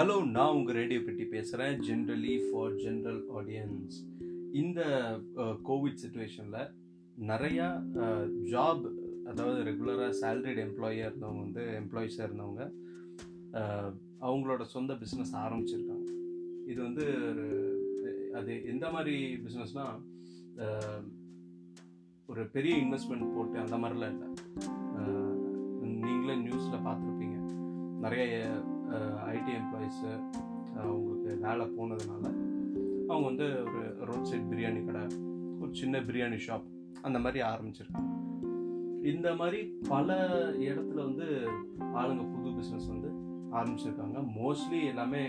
Hello நான் உங்கள் radio பெட்டி பேசுகிறேன் ஜென்ரலி ஃபார் ஜென்ரல் ஆடியன்ஸ் இந்த கோவிட் சுச்சுவேஷனில் நிறையா ஜாப் அதாவது ரெகுலராக சேல்ரிட் எம்ப்ளாயியாக இருந்தவங்க வந்து எம்ப்ளாயிஸாக இருந்தவங்க அவங்களோட சொந்த பிஸ்னஸ் ஆரம்பிச்சிருக்காங்க. இது வந்து ஒரு அது எந்த மாதிரி பிஸ்னஸ்னால் ஒரு பெரிய இன்வெஸ்ட்மெண்ட் போட்டு அந்த மாதிரிலாம் இல்லை. நீங்களே நியூஸில் பார்த்துருப்பீங்க. நிறைய ஐடி எம்ப்ளாயீஸு அவங்களுக்கு வேலை போனதுனால அவங்க வந்து ஒரு ரோட் சைட் பிரியாணி கடை ஒரு சின்ன பிரியாணி ஷாப் அந்த மாதிரி ஆரம்பிச்சிருக்காங்க. இந்த மாதிரி பல இடத்துல வந்து ஆளுங்க புது பிஸ்னஸ் வந்து ஆரம்பிச்சிருக்காங்க. மோஸ்ட்லி எல்லாமே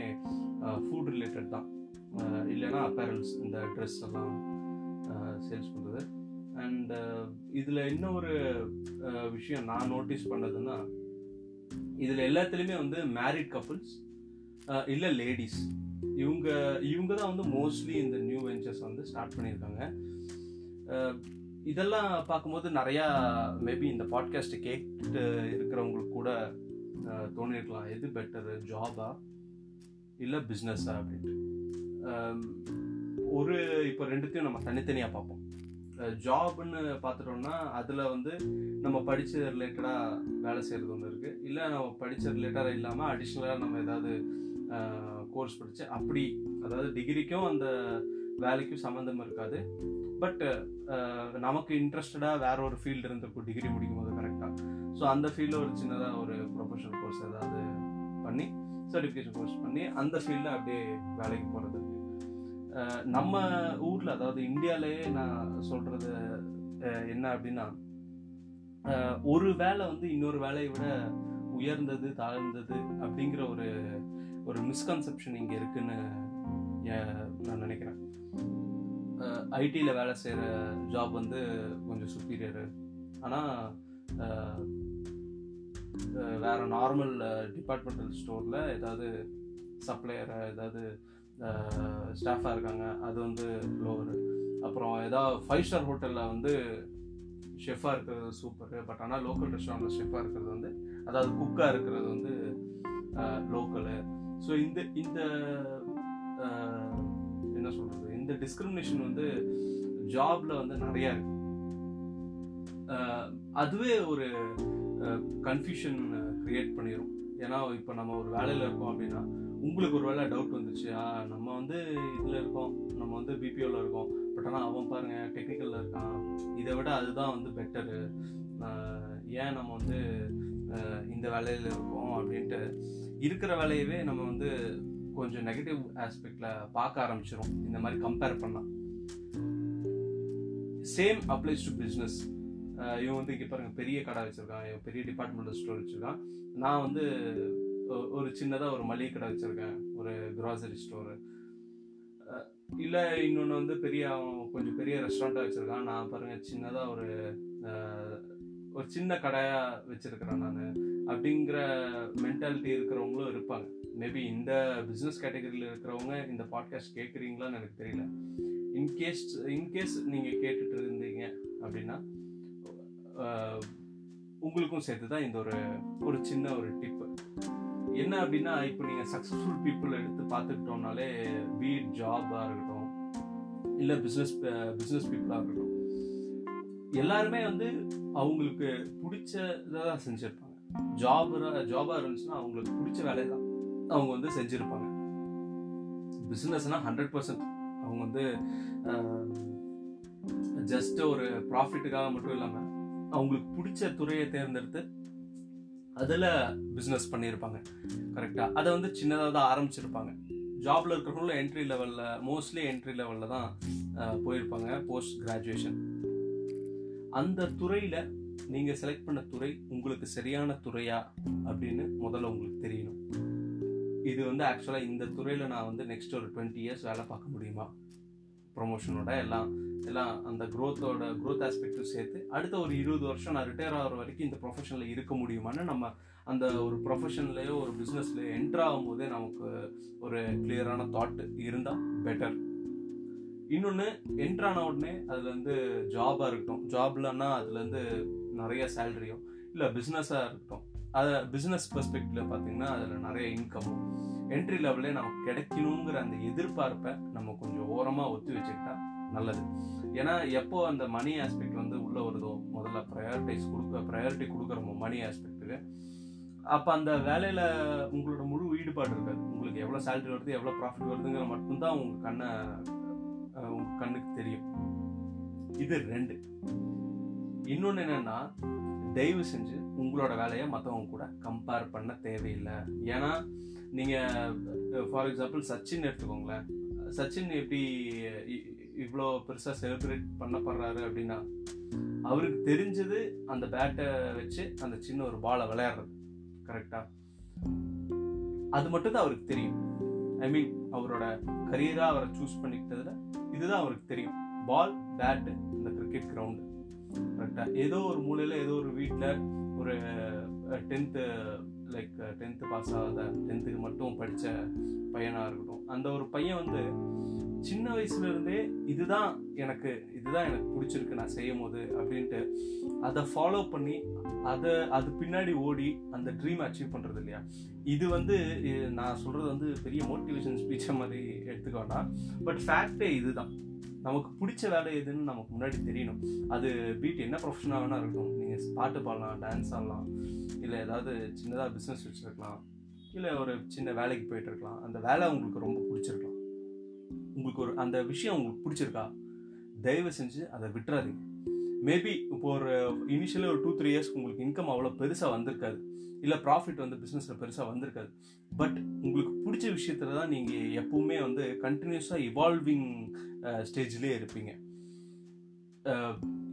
ஃபுட் ரிலேட்டட் தான். இல்லைன்னா அப்பேரல்ஸ் இந்த ட்ரெஸ் எல்லாம் சேல்ஸ் பண்ணுறது அண்ட் இதில் இன்னொரு விஷயம் நான் நோட்டீஸ் பண்ணதுன்னா இதில் எல்லாத்துலேயுமே வந்து மேரிட் கப்புள்ஸ் இல்லை லேடிஸ் இவங்க இவங்க தான் வந்து மோஸ்ட்லி இந்த நியூ வெஞ்சர்ஸ் வந்து ஸ்டார்ட் பண்ணியிருக்காங்க. இதெல்லாம் பார்க்கும்போது நிறையா மேபி இந்த பாட்காஸ்ட்டை கேட்டு இருக்கிறவங்களுக்கு கூட தோணிருக்கலாம். எது பெட்டரு ஜாபா இல்லை பிஸ்னஸா அப்படின்ட்டு. ஒரு இப்போ ரெண்டுத்தையும் நம்ம தனித்தனியாக பார்ப்போம். ஜாப்னு பார்த்துட்டோம்னா அதில் வந்து நம்ம படித்த ரிலேட்டடாக வேலை செய்கிறது ஒன்று இருக்குது இல்லை நம்ம படித்த ரிலேட்டடாக இல்லாமல் அடிஷ்னலாக நம்ம ஏதாவது கோர்ஸ் படித்து அப்படி அதாவது டிகிரிக்கும் அந்த வேலைக்கும் சம்மந்தம் இருக்காது. பட் நமக்கு இன்ட்ரெஸ்டடாக வேற ஒரு ஃபீல்டு இருந்திருக்கும். டிகிரி முடிக்கும் போது கரெக்டாக ஸோ அந்த ஃபீல்டில் ஒரு சின்னதாக ஒரு ப்ரொஃபஷனல் கோர்ஸ் ஏதாவது பண்ணி சர்டிஃபிகேஷன் கோர்ஸ் பண்ணி அந்த ஃபீல்டில் அப்படியே வேலைக்கு போகிறது நம்ம ஊரில் அதாவது இந்தியாவிலேயே நான் சொல்கிறது என்ன அப்படின்னா ஒரு வேலை வந்து இன்னொரு வேலையை விட உயர்ந்தது தாழ்ந்தது அப்படிங்கிற ஒரு ஒரு மிஸ்கன்செப்ஷன் இங்கே இருக்குன்னு நான் நினைக்கிறேன். ஐடியில் வேலை செய்கிற ஜாப் வந்து கொஞ்சம் சுப்பீரியரு ஆனால் வேறு நார்மல் டிபார்ட்மெண்டல் ஸ்டோரில் ஏதாவது சப்ளையரை ஏதாவது ஸ்டாஃபாக இருக்காங்க. அது வந்து லோவர் அப்புறம் ஏதாவது ஃபைவ் ஸ்டார் ஹோட்டலில் வந்து ஷெஃபாக இருக்கிறது சூப்பர் பட் ஆனால் லோக்கல் ரெஸ்டாரண்ட்டில் ஷெஃபாக இருக்கிறது வந்து அதாவது குக்காக இருக்கிறது வந்து லோக்கலு ஸோ இந்த இந்த என்ன சொல்கிறது இந்த டிஸ்கிரிமினேஷன் வந்து ஜாபில் வந்து நிறையா இருக்கு. அதுவே ஒரு கன்ஃபியூஷன் க்ரியேட் பண்ணிடும் ஏன்னா இப்போ நம்ம ஒரு வேலையில் இருக்கோம் அப்படின்னா உங்களுக்கு ஒரு வேளை டவுட் வந்துச்சு நம்ம வந்து இதில் இருக்கோம் நம்ம வந்து பிபிஓவில் இருக்கோம் பட் ஆனால் அவன் பாருங்க டெக்னிக்கலில் இருக்கான். இதை விட அதுதான் வந்து பெட்டரு ஏன் நம்ம வந்து இந்த வேலையில் இருக்கோம்? அப்படின்ட்டு இருக்கிற வேலையவே நம்ம வந்து கொஞ்சம் நெகட்டிவ் ஆஸ்பெக்டில் பார்க்க ஆரம்பிச்சிடும் இந்த மாதிரி கம்பேர் பண்ணால் சேம் அப்ளைஸ் டு பிஸ்னஸ் இவன் வந்து இங்கே பாருங்கள் பெரிய கடை வச்சுருக்கான் இவன் பெரிய டிபார்ட்மெண்டல் ஸ்டோர் வச்சுருக்கான். நான் வந்து ஒரு சின்னதாக ஒரு மளிகை கடை வச்சுருக்கேன். ஒரு கிராசரி ஸ்டோரு இல்லை இன்னொன்று வந்து பெரிய அவன் கொஞ்சம் பெரிய ரெஸ்டாரண்ட்டாக வச்சுருக்கான். நான் பாருங்கள் சின்னதாக ஒரு ஒரு சின்ன கடையாக வச்சுருக்கிறேன் நான். அப்படிங்கிற மென்டாலிட்டி இருக்கிறவங்களும் இருப்பாங்க. மேபி இந்த பிஸ்னஸ் கேட்டகரியில் இருக்கிறவங்க இந்த பாட்காஸ்ட் கேட்குறீங்களான்னு எனக்கு தெரியல. இன்கேஸ் இன்கேஸ் நீங்கள் கேட்டுட்டு இருந்தீங்க அப்படின்னா உங்களுக்கும் சேர்த்து தான் இந்த ஒரு ஒரு சின்ன ஒரு டிப்பு என்ன அப்படின்னா இப்போ நீங்கள் சக்ஸஸ்ஃபுல் பீப்புள் எடுத்து பார்த்துக்கிட்டோம்னாலே பீட் ஜாபாக இருக்கட்டும் இல்லை பிஸ்னஸ் பிஸ்னஸ் பீப்புளாக இருக்கட்டும் எல்லாருமே வந்து அவங்களுக்கு பிடிச்சதை தான் செஞ்சுருப்பாங்க. ஜாப் ஜாபாக இருந்துச்சுன்னா அவங்களுக்கு பிடிச்ச வேலையை தான் அவங்க வந்து செஞ்சுருப்பாங்க. பிஸ்னஸ்னால் ஹண்ட்ரட் பர்சன்ட் அவங்க வந்து ஜஸ்ட் ஒரு ப்ராஃபிட்டுக்காக மட்டும் இல்லாமல் அவங்களுக்கு பிடிச்ச துறையை தேர்ந்தெடுத்து அதில் பிஸ்னஸ் பண்ணியிருப்பாங்க கரெக்டாக அதை வந்து சின்னதாக தான் ஆரம்பிச்சிருப்பாங்க. ஜாப்ல இருக்கிறவங்களும் என்ட்ரி லெவலில் மோஸ்ட்லி என்ட்ரி லெவலில் தான் போயிருப்பாங்க போஸ்ட் கிராஜுவேஷன் அந்த துறையில் நீங்கள் செலக்ட் பண்ண துறை உங்களுக்கு சரியான துறையா அப்படின்னு முதல்ல உங்களுக்கு தெரியணும். இது வந்து ஆக்சுவலாக இந்த துறையில் நான் வந்து நெக்ஸ்ட் ஒரு டுவெண்ட்டி இயர்ஸ் வேலை பார்க்க முடியுமா? ப்ரொமோஷனோட எல்லாம் எல்லாம் அந்த க்ரோத்தோட க்ரோத் ஆஸ்பெக்டும் சேர்த்து அடுத்த ஒரு இருபது வருஷம் நான் ரிட்டையர் ஆகிற வரைக்கும் இந்த ப்ரொஃபஷனில் இருக்க முடியுமான்னு நம்ம அந்த ஒரு ப்ரொஃபஷன்லேயோ ஒரு பிஸ்னஸ்லேயோ என்ட்ரு ஆகும்போதே நமக்கு ஒரு கிளியரான தாட் இருந்தால் பெட்டர் இன்னொன்று என்ட்ரான உடனே அதில் வந்து ஜாபாக இருக்கட்டும். ஜாப்லன்னா அதுலேருந்து நிறைய சேலரியோ இல்லை பிஸ்னஸாக இருக்கட்டும். அதை பிஸ்னஸ் பெர்ஸ்பெக்டிவ்ல பார்த்தீங்கன்னா அதில் நிறைய இன்கமும் என்ட்ரி லெவலே நமக்கு கிடைக்கணுங்கிற அந்த எதிர்பார்ப்பை நம்ம கொஞ்சம் ஓரமாக ஒத்து வச்சுக்கிட்டா நல்லது. ஏன்னா எப்போ அந்த மணி ஆஸ்பெக்ட் வந்து உள்ளே வருதோ முதல்ல ப்ரையாரிட்டிஸ் கொடுக்க ப்ரையாரிட்டி கொடுக்குறோமோ மணி ஆஸ்பெக்ட்டுக்கு அப்போ அந்த வேலையில் உங்களோட முழு ஈடுபாடு இருக்காது. உங்களுக்கு எவ்வளோ சேலரி வருது எவ்வளோ ப்ராஃபிட் வருதுங்கிற மட்டும்தான் உங்கள் கண்ணை உங்கள் கண்ணுக்கு தெரியும். இது ரெண்டு. இன்னொன்று என்னென்னா தயவு செஞ்சு உங்களோட வேலையை மற்றவங்க கூட கம்பேர் பண்ண தேவையில்லை. ஏன்னா நீங்கள் ஃபார் எக்ஸாம்பிள் சச்சின் எடுத்துக்கோங்களேன். சச்சின் எப்படி இ- இவ்வளோ பெருசாக செலிப்ரேட் பண்ணப்படுறாரு அப்படின்னா அவருக்கு தெரிஞ்சது அந்த பேட்டை வச்சு அந்த சின்ன ஒரு பாலை விளையாடுறது. கரெக்டாக அது மட்டும்தான் அவருக்கு தெரியும். ஐ மீன் அவரோட கரியராக அவரை சூஸ் பண்ணிக்கிட்டதில் இதுதான் அவருக்கு தெரியும். பால் பேட்டு இந்த கிரிக்கெட் கிரவுண்டு கரெக்டாக ஏதோ ஒரு மூலையில் ஏதோ ஒரு வீட்டில் ஒரு டென்த்து லைக் டென்த்து பாஸ் ஆகாத டென்த்துக்கு மட்டும் படித்த பையனாக இருக்கட்டும். அந்த ஒரு பையன் வந்து சின்ன வயசுலேருந்தே இதுதான் எனக்கு இதுதான் எனக்கு பிடிச்சிருக்கு நான் செய்யும் போது அப்படின்ட்டு அதை ஃபாலோ பண்ணி அதை அது பின்னாடி ஓடி அந்த ட்ரீம் அச்சீவ் பண்ணுறது இல்லையா இது வந்து இது நான் சொல்கிறது வந்து பெரிய மோட்டிவேஷன் ஸ்பீச்சை மாதிரி எடுத்துக்க பட் ஃபேக்டே இதுதான். நமக்கு பிடிச்ச வேலை எதுன்னு நமக்கு முன்னாடி தெரியணும். அது பீட் என்ன ப்ரொஃபஷனாக வேணா இருக்கட்டும். நீங்கள் பாட்டு பாடலாம் டான்ஸ் ஆடலாம் இல்லை ஏதாவது சின்னதாக பிஸ்னஸ் வச்சுருக்கலாம். இல்லை ஒரு சின்ன வேலைக்கு போயிட்டு இருக்கலாம் அந்த வேலை உங்களுக்கு ரொம்ப பிடிச்சிருக்கலாம். உங்களுக்கு ஒரு அந்த விஷயம் உங்களுக்கு பிடிச்சிருக்கா? தயவு செஞ்சு அதை விட்டுறாதீங்க. மேபி இப்போ ஒரு இனிஷியலி ஒரு டூ த்ரீ இயர்ஸ்க்கு உங்களுக்கு இன்கம் அவ்வளோ பெருசாக வந்திருக்காது. இல்லை ப்ராஃபிட் வந்து பிஸ்னஸில் பெருசாக வந்திருக்காது. பட் உங்களுக்கு பிடிச்ச விஷயத்துல தான் நீங்கள் எப்பவுமே வந்து கண்டினியூஸாக இவால்விங் ஸ்டேஜ்லேயே இருப்பீங்க.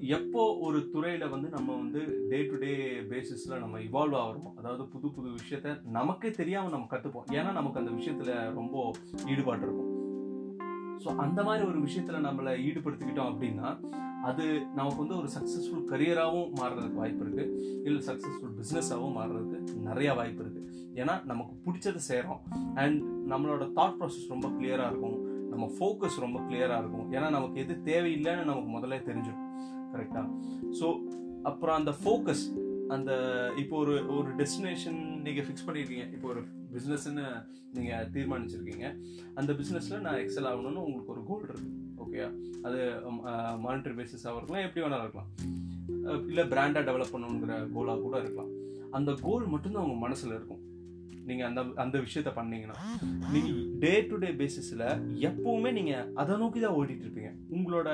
எப்போ ஒரு துறையில் வந்து நம்ம வந்து டே டு டே பேசிஸில் நம்ம இவால்வ் ஆகிறோமோ அதாவது புது புது விஷயத்த நமக்கே தெரியாமல் நம்ம கற்றுப்போம் ஏன்னா நமக்கு அந்த விஷயத்தில் ரொம்ப ஈடுபாடு இருக்கும். ஸோ அந்த மாதிரி ஒரு விஷயத்தில் நம்மளை ஈடுபடுத்திக்கிட்டோம் அப்படின்னா அது நமக்கு வந்து ஒரு சக்ஸஸ்ஃபுல் கரியராகவும் மாறுறதுக்கு வாய்ப்பு இருக்குது இல்லை சக்ஸஸ்ஃபுல் பிஸ்னஸாகவும் மாறுறதுக்கு நிறையா வாய்ப்பு இருக்குது ஏன்னா நமக்கு பிடிச்சதை செய்கிறோம் அண்ட் நம்மளோட தாட் ப்ராசஸ் ரொம்ப கிளியராக இருக்கும். நம்ம ஃபோக்கஸ் ரொம்ப கிளியராக இருக்கும். ஏன்னா நமக்கு எது தேவையில்லைன்னு நமக்கு முதல்ல தெரிஞ்சிடும் கரெக்டாக ஸோ அப்புறம் அந்த ஃபோக்கஸ் அந்த இப்போ ஒரு ஒரு டெஸ்டினேஷன் நீங்கள் ஃபிக்ஸ் பண்ணியிருக்கீங்க இப்போ ஒரு பிஸ்னஸ்ன்னு நீங்கள் தீர்மானிச்சிருக்கீங்க. அந்த பிஸ்னஸில் நான் எக்ஸல் ஆகணும்னு உங்களுக்கு ஒரு கோல் இருக்குது ஓகே அது மானிட்டரி பேசிஸாகவும் இருக்கலாம் எப்படி வேணாலும் இருக்கலாம். இல்லை பிராண்டாக டெவலப் பண்ணணுங்கிற கோலாக கூட இருக்கலாம். அந்த கோல் மட்டும்தான் உங்கள் மனசில் இருக்கும். நீங்கள் அந்த அந்த விஷயத்த பண்ணீங்கன்னா நீங்கள் டே டு டே பேசிஸில் எப்போவுமே நீங்கள் அதை நோக்கி தான் ஓடிட்டுருப்பீங்க உங்களோட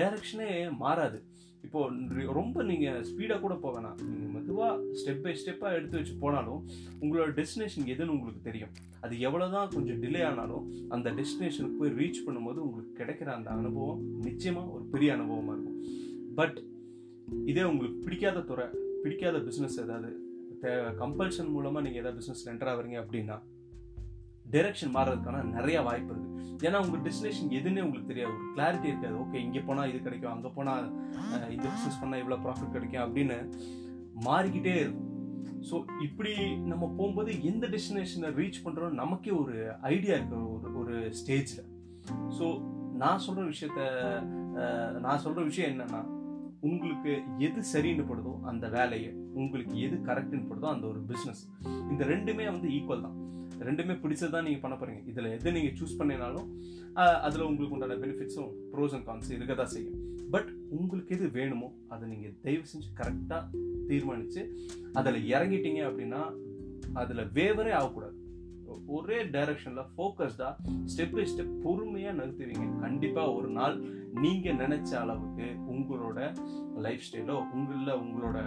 டைரக்ஷனே மாறாது. இப்போது ரொம்ப நீங்கள் ஸ்பீடாக கூட போக வேணாம் நீங்கள் மெதுவாக ஸ்டெப் பை ஸ்டெப்பாக எடுத்து வச்சு போனாலும் உங்களோட டெஸ்டினேஷன் எதுன்னு உங்களுக்கு தெரியும். அது எவ்வளோ தான் கொஞ்சம் டிலே ஆனாலும் அந்த டெஸ்டினேஷனுக்கு போய் ரீச் பண்ணும்போது உங்களுக்கு கிடைக்கிற அந்த அனுபவம் நிச்சயமாக ஒரு பெரிய அனுபவமாக இருக்கும். பட் இதே உங்களுக்கு பிடிக்காத துறை பிடிக்காத பிஸ்னஸ் ஏதாவது கம்பல்ஷன் மூலமாக நீங்கள் ஏதாவது பிஸ்னஸ் என்டர் ஆகுறீங்க அப்படின்னா டைரக்ஷன் மாறுறதுக்கான நிறைய வாய்ப்பு இருக்குது ஏன்னா உங்கள் டெஸ்டினேஷன் எதுன்னே உங்களுக்கு தெரியாது. ஒரு கிளாரிட்டி இருக்காது. ஓகே இங்கே போனால் இது கிடைக்கும். அங்கே போனால் இந்த பிஸ்னஸ் பண்ணால் இவ்வளோ ப்ராஃபிட் கிடைக்கும். அப்படின்னு மாறிக்கிட்டே இருக்கும். ஸோ இப்படி நம்ம போகும்போது எந்த டெஸ்டினேஷனை ரீச் பண்ணுறோம் நமக்கே ஒரு ஐடியா இருக்கு. ஒரு ஒரு ஸ்டேஜில் ஸோ நான் சொல்கிற விஷயத்த நான் சொல்கிற விஷயம் என்னன்னா உங்களுக்கு எது சரின்னு படுதோ அந்த வேலையை உங்களுக்கு எது கரெக்டுன்னு படுதோ அந்த ஒரு பிஸ்னஸ் இந்த ரெண்டுமே வந்து ஈக்குவல் தான். ரெண்டுமே பிடிச்சது தான் நீங்கள் பண்ண போகிறீங்க இதில் எது நீங்கள் சூஸ் பண்ணினாலும் அதில் உங்களுக்கு உண்டான பெனிஃபிட்ஸும் ப்ரோஸ் அண்ட் கான்ஸ் இருக்க தான் செய்யும். பட் உங்களுக்கு எது வேணுமோ அதை நீங்கள் தயவு செஞ்சு கரெக்டாக தீர்மானித்து அதில் இறங்கிட்டீங்க அப்படின்னா அதில் வேவரே ஆகக்கூடாது. ஒரே டைரக்ஷனில் ஃபோக்கஸ்டாக ஸ்டெப் பை ஸ்டெப் பொறுமையாக நகர்த்துவீங்க கண்டிப்பாக ஒரு நாள் நீங்கள் நினச்ச அளவுக்கு உங்களோட லைஃப் ஸ்டைலோ உங்களில் உங்களோட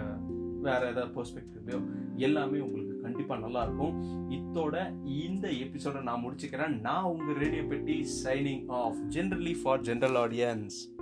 வேற ஏதாவது பெர்ஸ்பெக்டிவ்லையோ எல்லாமே உங்களுக்கு கண்டிப்பாக நல்லா இருக்கும். இத்தோட இந்த எபிசோட நான் முடிச்சுக்கிறேன். நான் உங்கள் ரேடியோ பெட்டி signing off generally for general audience